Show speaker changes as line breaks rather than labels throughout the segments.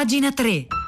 Pagina 3.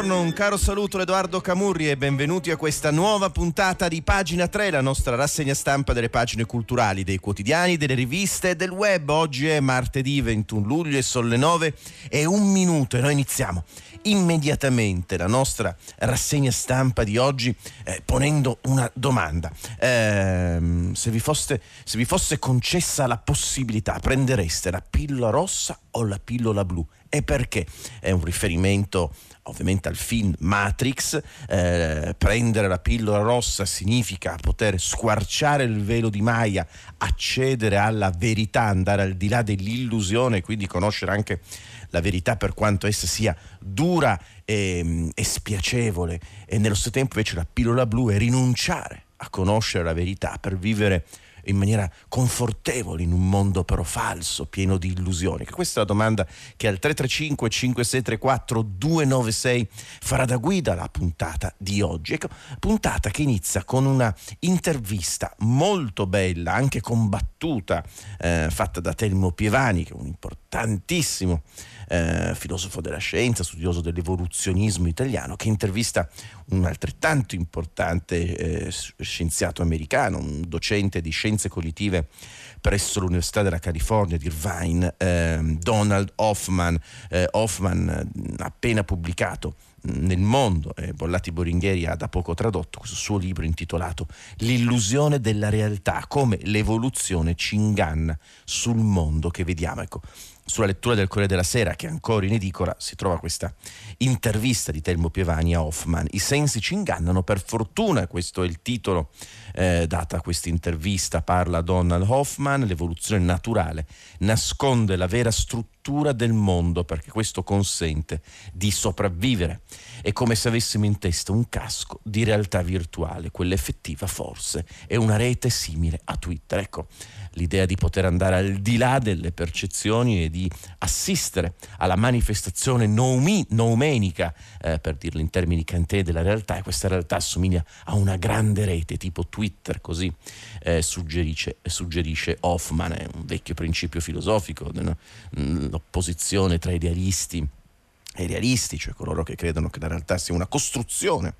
Buongiorno, un caro saluto Edoardo Camurri e benvenuti a questa nuova puntata di Pagina 3, la nostra rassegna stampa delle pagine culturali, dei quotidiani, delle riviste e del web. Oggi è martedì 21 luglio e sono le 9 e un minuto e noi iniziamo immediatamente la nostra rassegna stampa di oggi eh, ponendo una domanda. Eh, se, vi foste, se vi fosse concessa la possibilità, prendereste la pillola rossa o la pillola blu? E perché? È un riferimento ovviamente al film Matrix, eh, prendere la pillola rossa significa poter squarciare il velo di Maya, accedere alla verità, andare al di là dell'illusione, quindi conoscere anche la verità per quanto essa sia dura e, e spiacevole e nello stesso tempo invece la pillola blu è rinunciare a conoscere la verità per vivere in maniera confortevole in un mondo però falso, pieno di illusioni? Questa è la domanda che al 335 5634 296 farà da guida la puntata di oggi. Ecco, puntata che inizia con una intervista molto bella, anche combattuta, eh, fatta da Telmo Pievani, che è un importantissimo eh, filosofo della scienza, studioso dell'evoluzionismo italiano, che intervista un altrettanto importante eh, scienziato americano, un docente di scienze cognitive presso l'Università della California di Irvine, eh, Donald Hoffman. Eh, Hoffman ha appena pubblicato nel mondo, eh, Bollati Boringhieri ha da poco tradotto questo suo libro intitolato L'illusione della realtà, come l'evoluzione ci inganna sul mondo che vediamo. Ecco, sulla lettura del Corriere della Sera, che ancora in edicola, si trova questa intervista di Telmo Pievani a Hoffman. I sensi ci ingannano, per fortuna, questo è il titolo eh, dato a questa intervista, parla Donald Hoffman, l'evoluzione naturale nasconde la vera struttura del mondo perché questo consente di sopravvivere. È come se avessimo in testa un casco di realtà virtuale, quella effettiva forse è una rete simile a Twitter. Ecco, l'idea di poter andare al di là delle percezioni e di assistere alla manifestazione noumi, noumenica, eh, per dirlo in termini cantè, della realtà, e questa realtà assomiglia a una grande rete tipo Twitter, così eh, suggerisce, suggerisce, Hoffman, è un vecchio principio filosofico, l'opposizione tra idealisti e realisti, cioè coloro che credono che la realtà sia una costruzione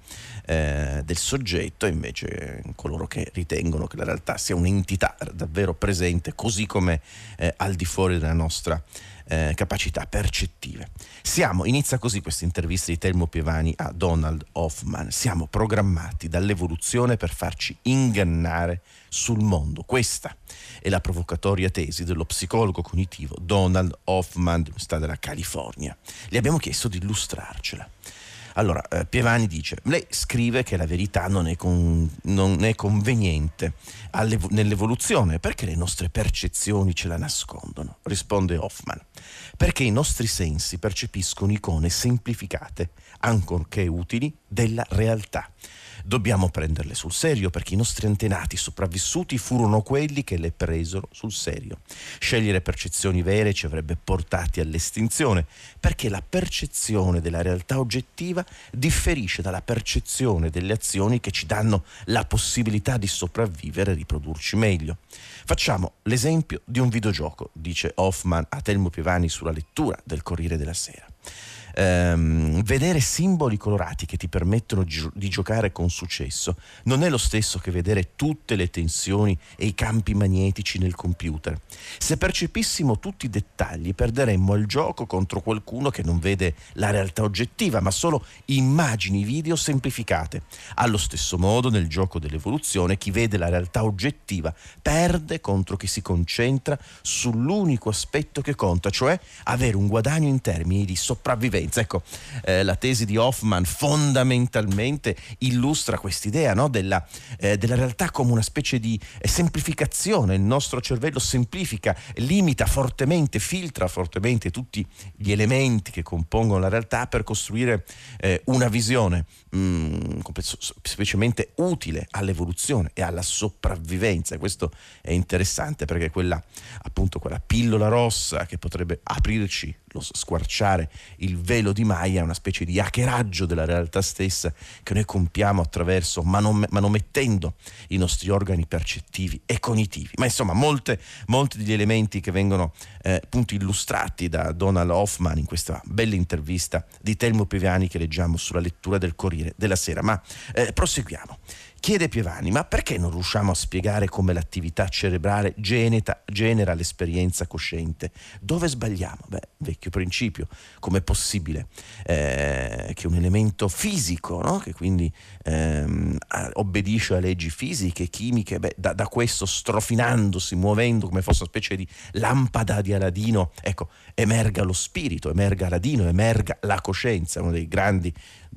eh, del soggetto, e invece coloro che ritengono che la realtà sia un'entità davvero presente, così come eh, al di fuori della nostra eh, capacità percettive. Siamo, inizia così questa intervista di Telmo Pievani a Donald Hoffman, siamo programmati dall'evoluzione per farci ingannare sul mondo. Questa è la provocatoria tesi dello psicologo cognitivo Donald Hoffman dell'Università della California. Le abbiamo chiesto di illustrarcela. Allora, eh, Pievani dice, lei scrive che la verità non è, con, non è conveniente nell'evoluzione perché le nostre percezioni ce la nascondono, risponde Hoffman, perché i nostri sensi percepiscono icone semplificate, ancorché utili, della realtà dobbiamo prenderle sul serio perché i nostri antenati sopravvissuti furono quelli che le presero sul serio. Scegliere percezioni vere ci avrebbe portati all'estinzione perché la percezione della realtà oggettiva differisce dalla percezione delle azioni che ci danno la possibilità di sopravvivere e riprodurci meglio. Facciamo l'esempio di un videogioco, dice Hoffman a Telmo Pievani sulla lettura del Corriere della Sera ehm, vedere simboli colorati che ti permettono di giocare con successo non è lo stesso che vedere tutte le tensioni e i campi magnetici nel computer. Se percepissimo tutti i dettagli perderemmo il gioco contro qualcuno che non vede la realtà oggettiva, ma solo immagini video semplificate. Allo stesso modo nel gioco dell'evoluzione chi vede la realtà oggettiva perde contro chi si concentra sull'unico aspetto che conta, cioè avere un guadagno in termini di sopravvivenza sopravvivenza. Ecco, eh, la tesi di Hoffman fondamentalmente illustra quest'idea no? della, eh, della, realtà come una specie di eh, semplificazione. Il nostro cervello semplifica, limita fortemente, filtra fortemente tutti gli elementi che compongono la realtà per costruire eh, una visione mh, mm, semplicemente utile all'evoluzione e alla sopravvivenza. Questo è interessante perché quella, appunto, quella pillola rossa che potrebbe aprirci lo squarciare il velo di Maya una specie di hackeraggio della realtà stessa che noi compiamo attraverso manom- manomettendo i nostri organi percettivi e cognitivi. Ma insomma, molte, molti degli elementi che vengono eh, appunto illustrati da Donald Hoffman in questa bella intervista di Telmo Piviani che leggiamo sulla lettura del Corriere della Sera. Ma eh, proseguiamo. Chiede Pievani, ma perché non riusciamo a spiegare come l'attività cerebrale geneta, genera l'esperienza cosciente? Dove sbagliamo? Beh, vecchio principio, com'è possibile eh, che un elemento fisico, no? che quindi ehm, obbedisce a leggi fisiche, chimiche, beh, da, da, questo strofinandosi, muovendo come fosse una specie di lampada di Aladino, ecco, emerga lo spirito, emerga Aladino, emerga la coscienza, uno dei grandi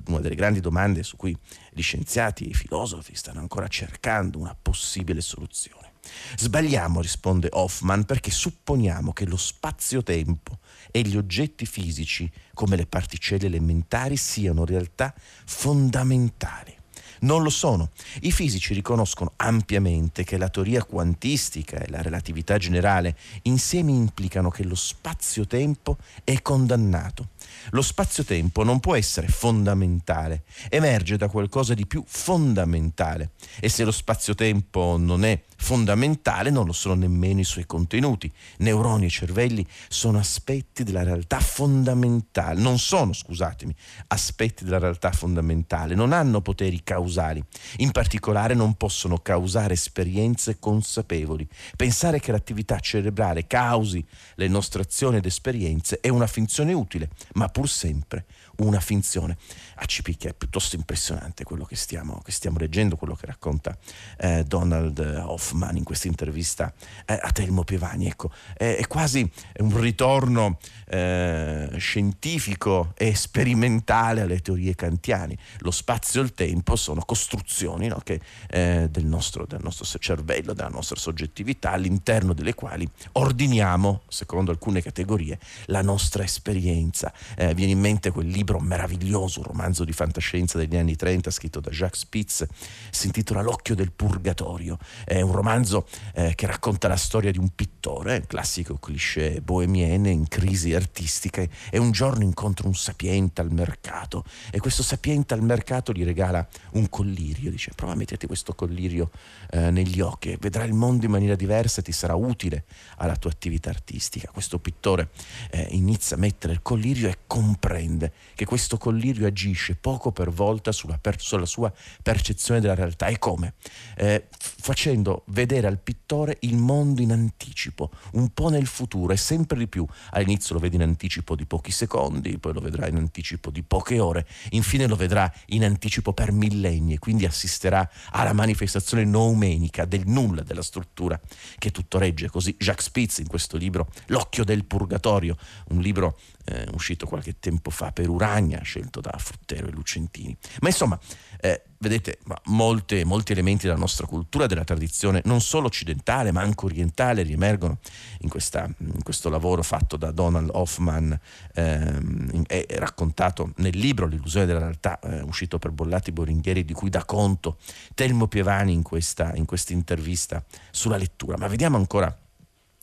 una delle grandi domande su cui gli scienziati e i filosofi stanno ancora cercando una possibile soluzione. Sbagliamo, risponde Hoffman, perché supponiamo che lo spazio-tempo e gli oggetti fisici, come le particelle elementari, siano realtà fondamentali non lo sono. I fisici riconoscono ampiamente che la teoria quantistica e la relatività generale insieme implicano che lo spazio-tempo è condannato. Lo spazio-tempo non può essere fondamentale, emerge da qualcosa di più fondamentale. E se lo spazio-tempo non è fondamentale non lo sono nemmeno i suoi contenuti. Neuroni e cervelli sono aspetti della realtà fondamentale, non sono, scusatemi, aspetti della realtà fondamentale, non hanno poteri causali. In particolare non possono causare esperienze consapevoli. Pensare che l'attività cerebrale causi le nostre azioni ed esperienze è una finzione utile, ma pur sempre una finzione. A Cipicchia è piuttosto impressionante quello che stiamo, che stiamo leggendo, quello che racconta eh, Donald Hoffman in questa intervista eh, a Telmo Pievani. Ecco, è, è quasi un ritorno eh, scientifico e sperimentale alle teorie kantiane. Lo spazio e il tempo sono costruzioni no, che, eh, del, nostro, del nostro cervello, della nostra soggettività, all'interno delle quali ordiniamo, secondo alcune categorie, la nostra esperienza. Eh, viene in mente quel libro meraviglioso, un romanzo di fantascienza degli anni 30 scritto da Jacques Spitz, si intitola L'occhio del purgatorio. È un romanzo eh, che racconta la storia di un pittore, un classico cliché bohemiene in crisi artistiche, e un giorno incontra un sapiente al mercato e questo sapiente al mercato gli regala un collirio, dice prova a metterti questo collirio eh, negli occhi vedrai il mondo in maniera diversa e ti sarà utile alla tua attività artistica. Questo pittore eh, inizia a mettere il collirio e comprende che questo collirio agisce poco per volta sulla, per, sulla sua percezione della realtà. E come? Eh, facendo vedere al pittore il mondo in anticipo, un po' nel futuro e sempre di più. All'inizio lo vede in anticipo di pochi secondi, poi lo vedrà in anticipo di poche ore, infine lo vedrà in anticipo per millenni e quindi assisterà alla manifestazione noumenica del nulla della struttura che tutto regge. Così Jacques Spitz in questo libro L'occhio del purgatorio, un libro eh, uscito qualche tempo fa per Uragna, scelto da Fruttero e Lucentini. Ma insomma, eh, vedete, ma molte, molti elementi della nostra cultura, della tradizione, non solo occidentale ma anche orientale, riemergono in, questa, in questo lavoro fatto da Donald Hoffman ehm, e raccontato nel libro L'illusione della realtà, eh, uscito per Bollati Boringhieri, di cui dà conto Telmo Pievani in questa, in intervista sulla lettura. Ma vediamo ancora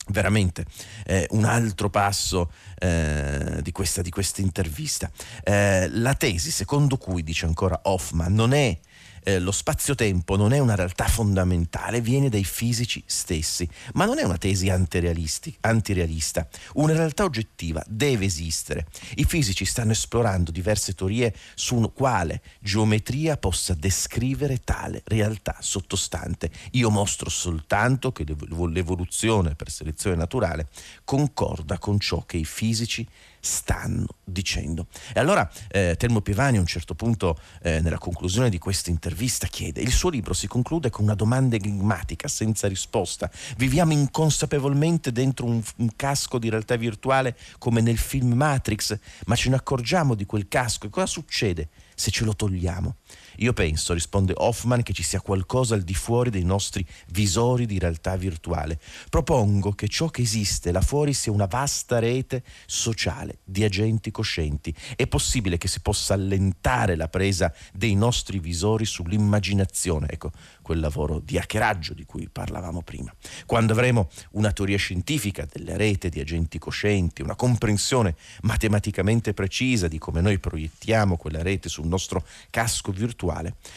veramente eh, un altro passo eh, di, questa, di intervista. Eh, la tesi secondo cui, dice ancora Hoffman, non è eh, lo spazio-tempo non è una realtà fondamentale, viene dai fisici stessi, ma non è una tesi antirealista. Una realtà oggettiva deve esistere. I fisici stanno esplorando diverse teorie su quale geometria possa descrivere tale realtà sottostante. Io mostro soltanto che l'evoluzione per selezione naturale concorda con ciò che i fisici stanno dicendo. E allora eh, Telmo Pievani a un certo punto eh, nella conclusione di questa intervista chiede, il suo libro si conclude con una domanda enigmatica senza risposta. Viviamo inconsapevolmente dentro un, un casco di realtà virtuale come nel film Matrix, ma ce ne accorgiamo di quel casco e cosa succede se ce lo togliamo? Io penso, risponde Hoffman, che ci sia qualcosa al di fuori dei nostri visori di realtà virtuale. Propongo che ciò che esiste là fuori sia una vasta rete sociale di agenti coscienti. È possibile che si possa allentare la presa dei nostri visori sull'immaginazione. Ecco, quel lavoro di hackeraggio di cui parlavamo prima. Quando avremo una teoria scientifica delle rete di agenti coscienti, una comprensione matematicamente precisa di come noi proiettiamo quella rete sul nostro casco virtuale,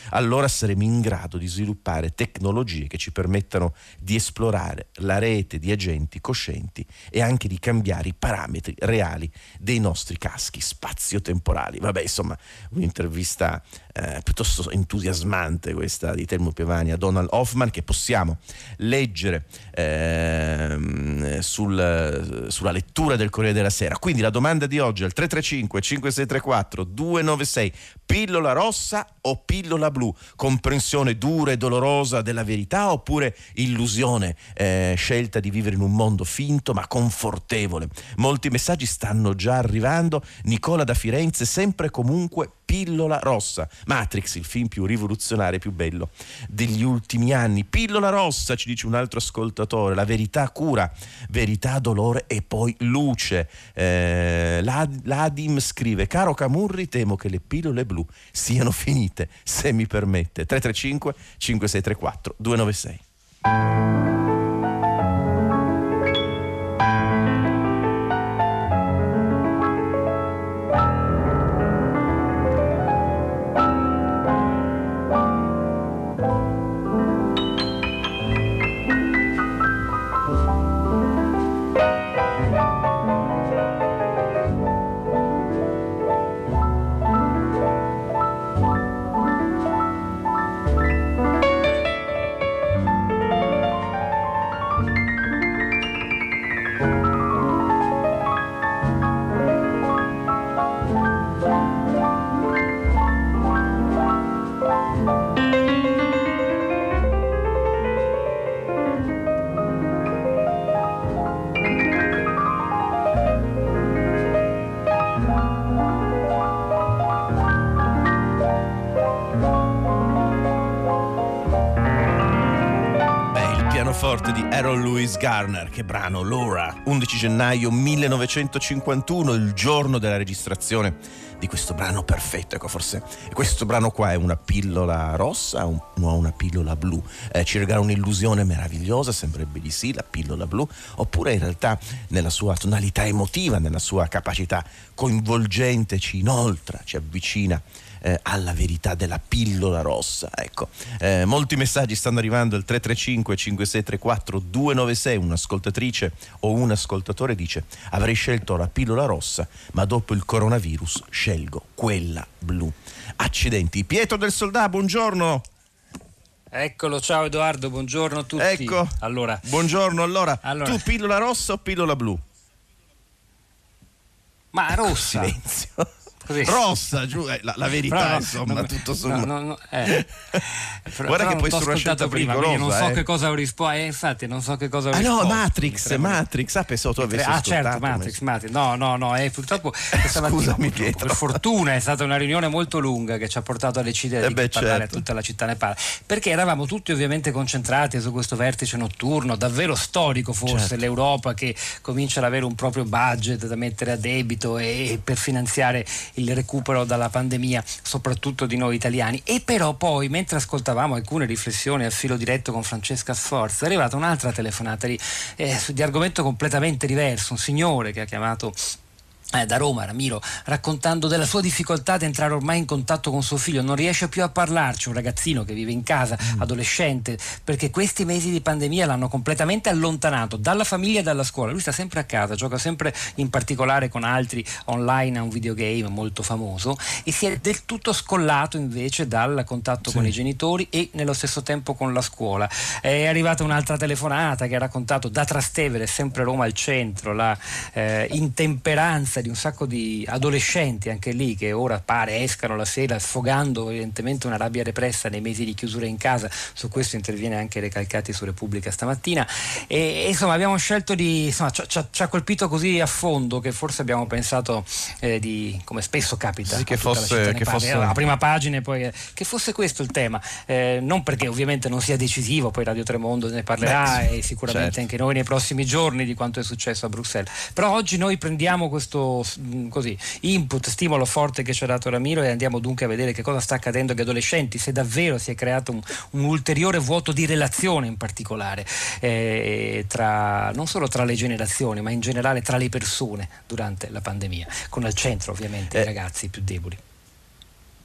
allora saremo in grado di sviluppare tecnologie che ci permettano di esplorare la rete di agenti coscienti e anche di cambiare i parametri reali dei nostri caschi spazio-temporali. Vabbè, insomma, un'intervista eh, piuttosto entusiasmante questa di Telmo Pievani a Donald Hoffman che possiamo leggere eh, sul, sulla lettura del Corriere della Sera. Quindi la domanda di oggi al 335 5634 296 pillola rossa o pillola blu? Comprensione dura e dolorosa della verità oppure illusione, eh, scelta di vivere in un mondo finto ma confortevole? Molti messaggi stanno già arrivando. Nicola da Firenze sempre comunque pillola rossa. Matrix, il film più rivoluzionario e più bello degli ultimi anni. Pillola rossa, ci dice un altro ascoltatore, la verità cura, verità, dolore e poi luce. Eh, L'Adim scrive, caro Camurri, temo che le pillole blu siano finite, se mi permette. 335 5634 296. Lewis Garner, che brano Laura, 11 gennaio 1951, il giorno della registrazione di questo brano perfetto. Ecco, forse questo brano qua è una pillola rossa o una pillola blu? Eh, ci regala un'illusione meravigliosa, sembrerebbe di sì, la pillola blu, oppure in realtà nella sua tonalità emotiva, nella sua capacità coinvolgente ci inoltra, ci avvicina eh, alla verità della pillola rossa. Ecco, eh, molti messaggi stanno arrivando al 335 5634 296, un'ascoltatrice o un ascoltatore dice avrei scelto la pillola rossa, ma dopo il coronavirus scelgo quella blu. Accidenti. Pietro del Soldà, buongiorno.
Eccolo, ciao Edoardo, buongiorno a tutti.
Ecco, allora, buongiorno. Allora, allora, tu pillola rossa o pillola blu?
Ma rossa.
Silenzio. Così. rossa, giù, eh, la, la, verità no, insomma, no, tutto sommato. No, eh. Guarda che può essere una scelta prima,
non so
eh.
che cosa ho risposto, eh, infatti non so che cosa ho
ah,
risposto.
no, Matrix, Matrix, ah pensavo tu avessi
Ah certo, Matrix, Matrix, no, no, no, eh, purtroppo Scusami, Pietro. per fortuna è stata una riunione molto lunga che ci ha portato a decidere eh di beh, parlare certo. a tutta la città ne parla, perché eravamo tutti ovviamente concentrati su questo vertice notturno, davvero storico forse, certo. l'Europa che comincia ad avere un proprio budget da mettere a debito e per finanziare il recupero dalla pandemia, soprattutto di noi italiani. E però poi, mentre ascoltavamo alcune riflessioni al filo diretto con Francesca Sforza, è arrivata un'altra telefonata di, eh, di argomento completamente diverso, un signore che ha chiamato da Roma, Ramiro, raccontando della sua difficoltà di entrare ormai in contatto con suo figlio, non riesce più a parlarci, un ragazzino che vive in casa, mm. adolescente, perché questi mesi di pandemia l'hanno completamente allontanato dalla famiglia e dalla scuola. Lui sta sempre a casa, gioca sempre in particolare con altri online a un videogame molto famoso e si è del tutto scollato invece dal contatto sì. con i genitori e nello stesso tempo con la scuola. È arrivata un'altra telefonata che ha raccontato da Trastevere, sempre Roma al centro, la eh, intemperanza di un sacco di adolescenti anche lì che ora pare escano la sera sfogando evidentemente una rabbia repressa nei mesi di chiusura in casa, su questo interviene anche Recalcati su Repubblica stamattina. E, insomma abbiamo scelto di, insomma ci ha colpito così a fondo che forse abbiamo pensato eh, di, come spesso capita,
sì, che fosse, che fosse...
la prima pagina e poi eh, che fosse questo il tema, eh, non perché ovviamente non sia decisivo, poi Radio Tremondo ne parlerà Beh, e sicuramente certo. anche noi nei prossimi giorni di quanto è successo a Bruxelles, però oggi noi prendiamo questo mm, così, input, stimolo forte che ci ha dato Ramiro e andiamo dunque a vedere che cosa sta accadendo agli adolescenti, se davvero si è creato un, un ulteriore vuoto di relazione in particolare, eh, tra, non solo tra le generazioni, ma in generale tra le persone durante la pandemia, con al centro ovviamente eh. i ragazzi più deboli.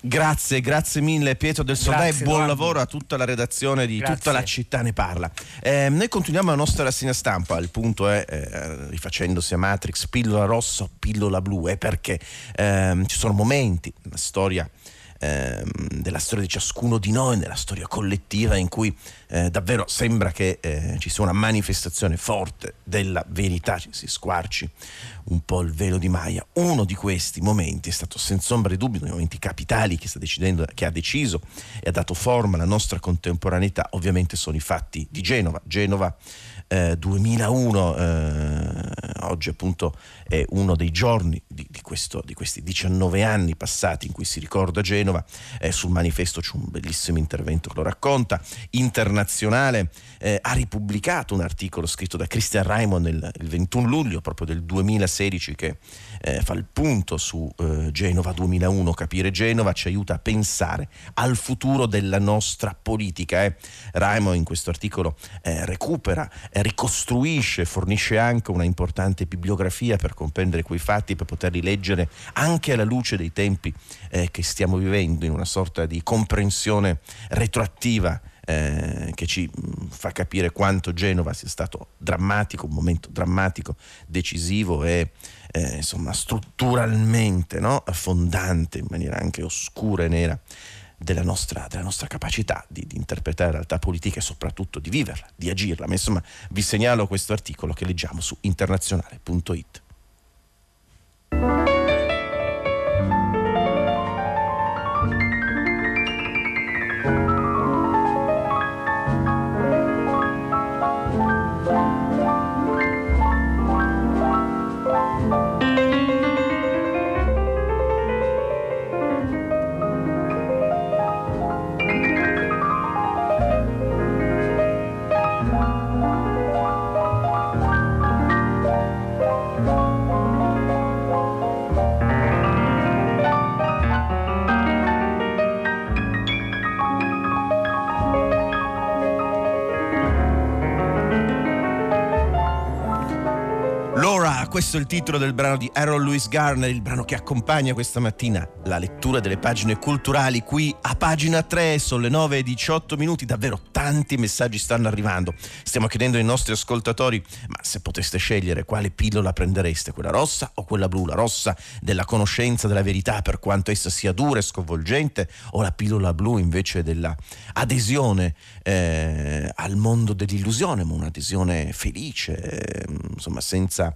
Grazie, grazie mille Pietro del Soldà e buon Eduardo. lavoro a tutta la redazione di grazie. Tutta la città ne parla. Eh, noi continuiamo la nostra rassegna stampa, il punto è, eh, rifacendosi a Matrix, pillola rossa pillola blu, è perché eh, ci sono momenti, una storia ehm, della storia di ciascuno di noi, nella storia collettiva in cui eh, davvero sembra che eh, ci sia una manifestazione forte della verità, ci si squarci un po' il velo di Maya. Uno di questi momenti è stato senza ombra di dubbio, uno dei momenti capitali che, che ha deciso e ha dato forma alla nostra contemporaneità, ovviamente sono i fatti di Genova. Genova eh, 2001, eh, oggi appunto è uno dei giorni di, di, questo, di, questi 19 anni passati in cui si ricorda Genova, eh, sul manifesto c'è un bellissimo intervento che lo racconta, internazionale, eh, ha ripubblicato un articolo scritto da Christian Raimond il, il 21 luglio proprio del 2016 che eh, fa il punto su eh, Genova 2001, capire Genova ci aiuta a pensare al futuro della nostra politica. Eh. Raimo in questo articolo eh, recupera, eh, ricostruisce, fornisce anche una importante bibliografia per comprendere quei fatti, per poterli leggere anche alla luce dei tempi eh, che stiamo vivendo, in una sorta di comprensione retroattiva eh, che ci mm, fa capire quanto Genova sia stato drammatico, un momento drammatico, decisivo e eh, insomma strutturalmente no? fondante in maniera anche oscura e nera della nostra, della nostra capacità di, di, interpretare la realtà politica e soprattutto di viverla, di agirla. Ma insomma vi segnalo questo articolo che leggiamo su internazionale.it. questo è il titolo del brano di Aaron Lewis Garner, il brano che accompagna questa mattina la lettura delle pagine culturali qui a pagina 3, sono le 9 e 18 minuti, davvero tanti messaggi stanno arrivando. Stiamo chiedendo ai nostri ascoltatori, ma se poteste scegliere quale pillola prendereste, quella rossa o quella blu? La rossa della conoscenza della verità per quanto essa sia dura e sconvolgente o la pillola blu invece della adesione eh, al mondo dell'illusione, ma un'adesione felice, eh, insomma senza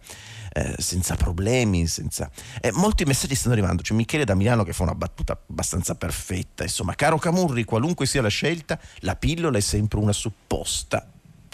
eh, senza problemi, senza... Eh, molti messaggi stanno arrivando, c'è Michele da Milano che fa una battuta abbastanza perfetta, insomma, caro Camurri, qualunque sia la scelta, la pillola è sempre una supposta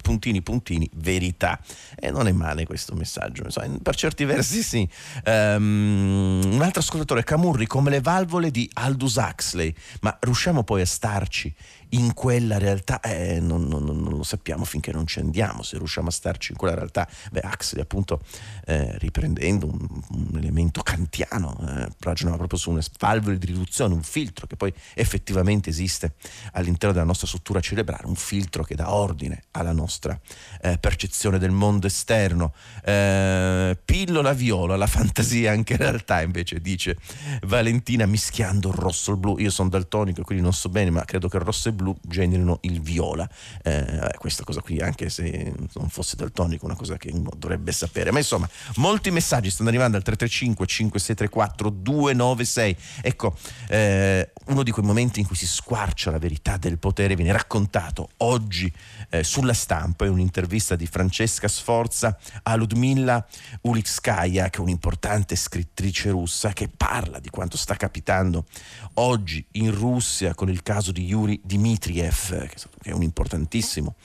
puntini puntini verità. E non è male questo messaggio per certi versi sì. Um, un altro ascoltatore Camurri come le valvole di Aldous Huxley. Ma riusciamo poi a starci in quella realtà eh, non, non, non, lo sappiamo finché non ci andiamo, se riusciamo a starci in quella realtà. Beh, Huxley appunto eh, riprendendo un, un, elemento kantiano, eh, ragionava proprio su una valvola di riduzione, un filtro che poi effettivamente esiste all'interno della nostra struttura cerebrale, un filtro che dà ordine alla nostra eh, percezione del mondo esterno. Eh, pillola viola, la fantasia anche in realtà invece dice Valentina mischiando il rosso e il blu. Io sono daltonico quindi non so bene, ma credo che il rosso e il blu generino il viola. Eh, questa cosa qui, anche se non fosse daltonico, è una cosa che uno dovrebbe sapere. Ma insomma, molti messaggi stanno arrivando al 335 5634 296. Ecco, eh, uno di quei momenti in cui si squarcia la verità del potere viene raccontato oggi eh, sulla stampa in un'intervista di Francesca Sforza a Ludmilla Ulitskaya, che è un'importante scrittrice russa che parla di quanto sta capitando oggi in Russia con il caso di Yuri Dmitriev, che è un importantissimo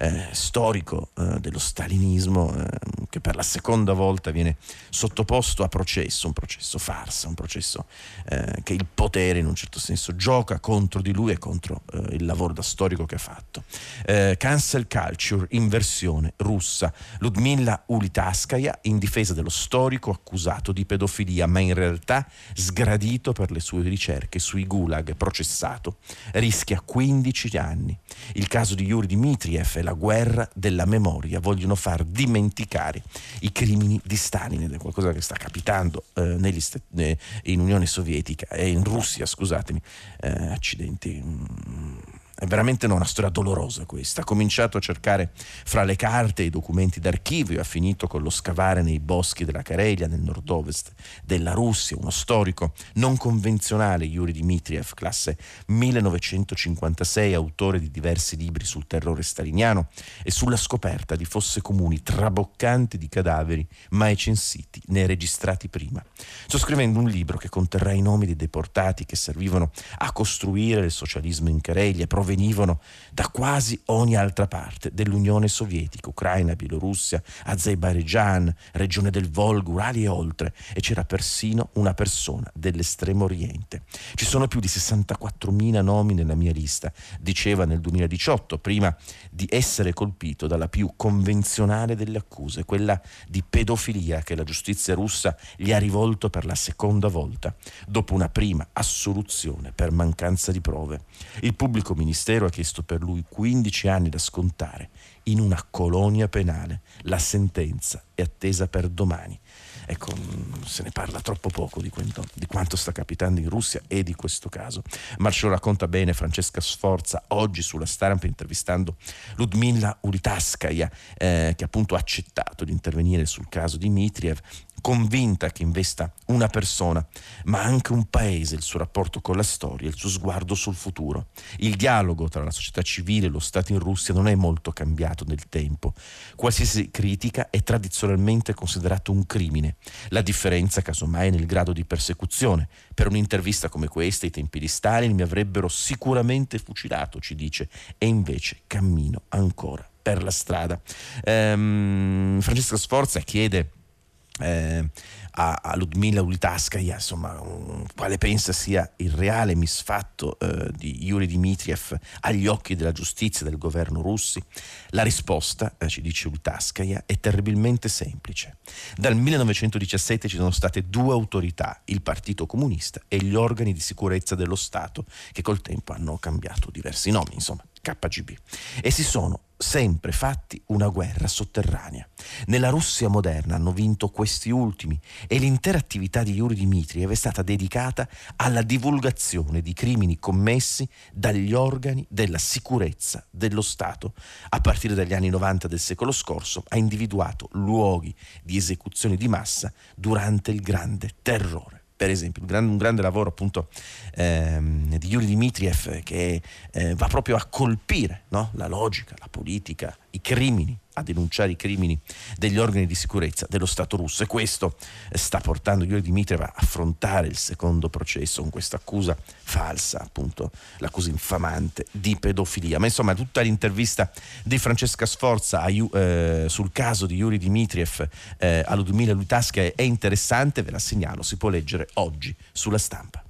eh, storico eh, dello stalinismo eh, che per la seconda volta viene sottoposto a processo, un processo farsa, un processo eh, che il potere in un certo senso gioca contro di lui e contro eh, il lavoro da storico che ha fatto. Cancel culture in versione russa. Ludmilla Ulitaskaya in difesa dello storico accusato di pedofilia, ma in realtà sgradito per le sue ricerche sui gulag, processato. Rischia 15 anni. Il caso di Yuri Dmitriev e la guerra della memoria vogliono far dimenticare i crimini di Stalin ed è qualcosa che sta capitando eh, st- eh, in Unione Sovietica e in Russia, scusatemi, eh, accidenti. Mm è veramente una storia dolorosa questa. Ha cominciato a cercare fra le carte e i documenti d'archivio e ha finito con lo scavare nei boschi della Carelia, nel nord-ovest della Russia. Uno storico non convenzionale, Yuri Dmitriev, classe 1956, autore di diversi libri sul terrore staliniano e sulla scoperta di fosse comuni traboccanti di cadaveri mai censiti né registrati prima. Sto scrivendo un libro che conterrà i nomi dei deportati che servivano a costruire il socialismo in Carelia, provenivano da quasi ogni altra parte dell'Unione Sovietica, Ucraina, Bielorussia, Azerbaijan, regione del Volga, Urali e oltre, e c'era persino una persona dell'estremo oriente. Ci sono più di 64.000 nomi nella mia lista, diceva nel 2018, prima di essere colpito dalla più convenzionale delle accuse, quella di pedofilia che la giustizia russa gli ha rivolto per la seconda volta, dopo una prima assoluzione per mancanza di prove. Il pubblico ministero Ministero ha chiesto per lui 15 anni da scontare in una colonia penale. La sentenza è attesa per domani. Ecco, mm, se ne parla troppo poco di quanto, di quanto, sta capitando in Russia e di questo caso. Ma ce lo racconta bene Francesca Sforza oggi sulla stampa intervistando Ludmilla Uritaskaya, eh, che appunto ha accettato di intervenire sul caso di convinta che investa una persona, ma anche un paese, il suo rapporto con la storia, il suo sguardo sul futuro. Il dialogo tra la società civile e lo Stato in Russia non è molto cambiato nel tempo. Qualsiasi critica è tradizionalmente considerato un crimine. La differenza, casomai, è nel grado di persecuzione. Per un'intervista come questa, i tempi di Stalin mi avrebbero sicuramente fucilato, ci dice, e invece cammino ancora per la strada. Ehm, Francesco Sforza chiede eh, a, a Ludmila Ulitaskaya, insomma, um, quale pensa sia il reale misfatto eh, di Yuri Dmitriev agli occhi della giustizia del governo russi? La risposta, eh, ci dice Ulitaskaya, è terribilmente semplice. Dal 1917 ci sono state due autorità, il Partito Comunista e gli organi di sicurezza dello Stato, che col tempo hanno cambiato diversi nomi, insomma. KGB e si sono sempre fatti una guerra sotterranea. Nella Russia moderna hanno vinto questi ultimi e l'intera attività di Yuri Dmitriev è stata dedicata alla divulgazione di crimini commessi dagli organi della sicurezza dello Stato. A partire dagli anni 90 del secolo scorso ha individuato luoghi di esecuzioni di massa durante il grande terrore per esempio, un grande, un grande lavoro appunto ehm, di Yuri Dmitriev che eh, va proprio a colpire no? la logica, la politica, i crimini a denunciare i crimini degli organi di sicurezza dello Stato russo e questo sta portando Yuri Dmitriev a affrontare il secondo processo con questa accusa falsa, appunto l'accusa infamante di pedofilia. Ma insomma tutta l'intervista di Francesca Sforza a, eh, sul caso di Yuri Dmitriev eh, a Ludmila Lutasca è interessante, ve la segnalo, si può leggere oggi sulla stampa.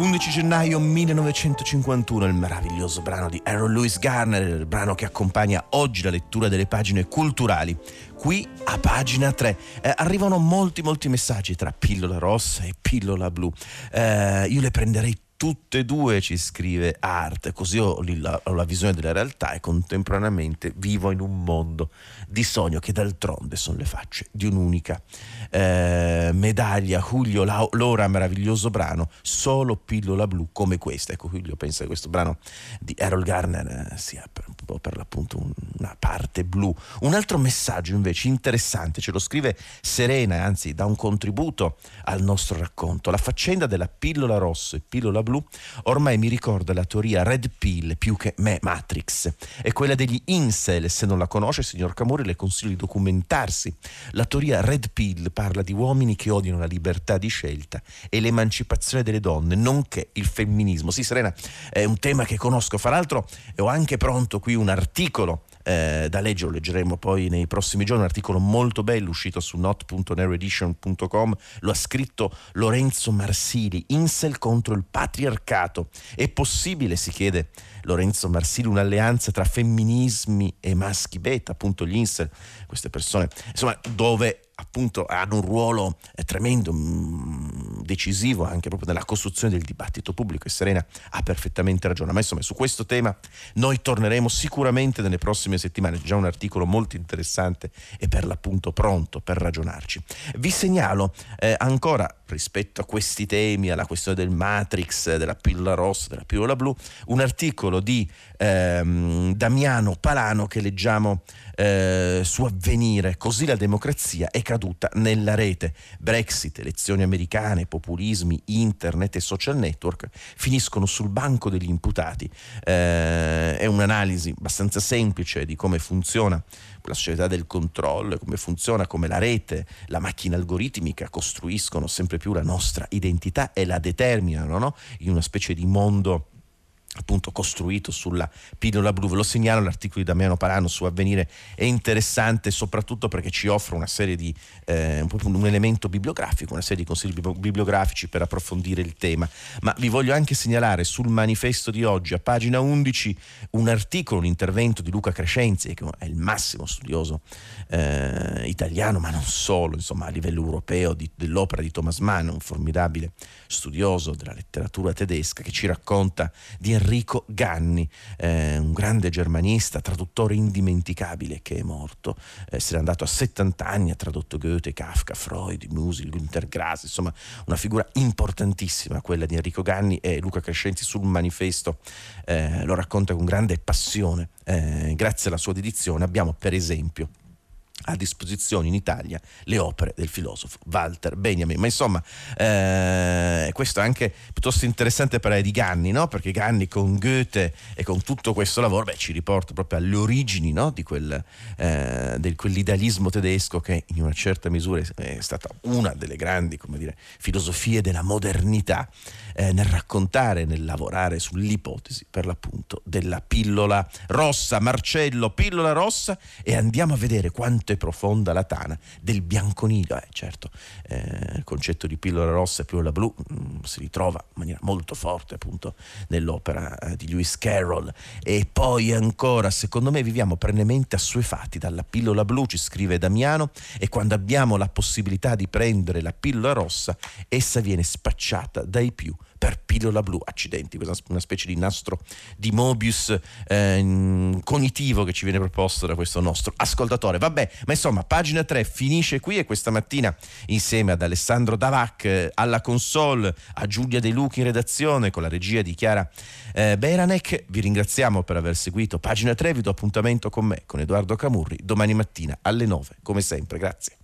11 gennaio 1951, il meraviglioso brano di Aaron Lewis Garner, il brano che accompagna oggi la lettura delle pagine culturali. Qui a pagina 3 eh, arrivano molti molti messaggi tra pillola rossa e pillola blu. Eh, io le prenderei tutte e due ci scrive Art, così ho la, ho la, visione della realtà e contemporaneamente vivo in un mondo di sogno che d'altronde sono le facce di un'unica eh, medaglia. Julio Lora, meraviglioso brano, solo pillola blu come questa. Ecco, Julio pensa che questo brano di Errol Garner eh, sia per, per l'appunto una parte blu. Un altro messaggio invece interessante ce lo scrive Serena, anzi dà un contributo al nostro racconto. La faccenda della pillola rossa e pillola blu blu, ormai mi ricorda la teoria Red Pill più che me Matrix. È quella degli incel, se non la conosce, signor Camori, le consiglio di documentarsi. La teoria Red Pill parla di uomini che odiano la libertà di scelta e l'emancipazione delle donne, nonché il femminismo. Sì, Serena, è un tema che conosco, fra l'altro ho anche pronto qui un articolo eh, da leggere, lo leggeremo poi nei prossimi giorni, un articolo molto bello uscito su not.neredition.com, lo ha scritto Lorenzo Marsili, Insel contro il patriarcato. È possibile, si chiede Lorenzo Marsili, un'alleanza tra femminismi e maschi beta, appunto gli Insel, queste persone, insomma, dove appunto hanno un ruolo eh, tremendo, mm, decisivo anche proprio nella costruzione del dibattito pubblico e Serena ha perfettamente ragione. Ma insomma su questo tema noi torneremo sicuramente nelle prossime settimane, c'è già un articolo molto interessante e per l'appunto pronto per ragionarci. Vi segnalo eh, ancora rispetto a questi temi, alla questione del Matrix, della pillola rossa, della pillola blu, un articolo di ehm, Damiano Palano che leggiamo eh, su avvenire, così la democrazia è caduta nella rete. Brexit, elezioni americane, populismi, internet e social network finiscono sul banco degli imputati. Eh, è un'analisi abbastanza semplice di come funziona la società del controllo, come funziona, come la rete, la macchina algoritmica costruiscono sempre più la nostra identità e la determinano no? in una specie di mondo appunto costruito sulla pillola blu. Ve lo segnalo, l'articolo di Damiano Parano su Avvenire è interessante soprattutto perché ci offre una serie di, eh, un, elemento bibliografico, una serie di consigli bibliografici per approfondire il tema. Ma vi voglio anche segnalare sul manifesto di oggi, a pagina 11, un articolo, un intervento di Luca Crescenzi, che è il massimo studioso eh, italiano, ma non solo, insomma a livello europeo, di, dell'opera di Thomas Mann, un formidabile studioso della letteratura tedesca che ci racconta di Enrico Ganni, eh, un grande germanista, traduttore indimenticabile che è morto, eh, se n'è andato a 70 anni, ha tradotto Goethe, Kafka, Freud, Musil, Günter Grass, insomma una figura importantissima quella di Enrico Ganni e Luca Crescenzi sul manifesto eh, lo racconta con grande passione. Eh, grazie alla sua dedizione abbiamo per esempio a disposizione in Italia le opere del filosofo Walter Benjamin. Ma insomma, eh, questo è anche piuttosto interessante parlare di Ganni, no? perché Ganni con Goethe e con tutto questo lavoro beh, ci riporta proprio alle origini no? di quel, eh, del, quell'idealismo tedesco che in una certa misura è stata una delle grandi dire, filosofie della modernità eh, nel raccontare, nel lavorare sull'ipotesi per l'appunto della pillola rossa. Marcello, pillola rossa e andiamo a vedere quanto è profonda la tana del bianconiglio. Eh, certo, eh, il concetto di pillola rossa e pillola blu mh, mm, si ritrova in maniera molto forte appunto nell'opera eh, di Lewis Carroll. E poi ancora, secondo me, viviamo perennemente assuefatti dalla pillola blu, ci scrive Damiano, e quando abbiamo la possibilità di prendere la pillola rossa, essa viene spacciata dai più per pillola blu, accidenti, una specie di nastro di Mobius eh, cognitivo che ci viene proposto da questo nostro ascoltatore. Vabbè, ma insomma, pagina 3 finisce qui e questa mattina insieme ad Alessandro Davac eh, alla console, a Giulia De Luchi in redazione con la regia di Chiara eh, Beranek, vi ringraziamo per aver seguito pagina 3, vi do appuntamento con me, con Edoardo Camurri, domani mattina alle 9, come sempre, grazie.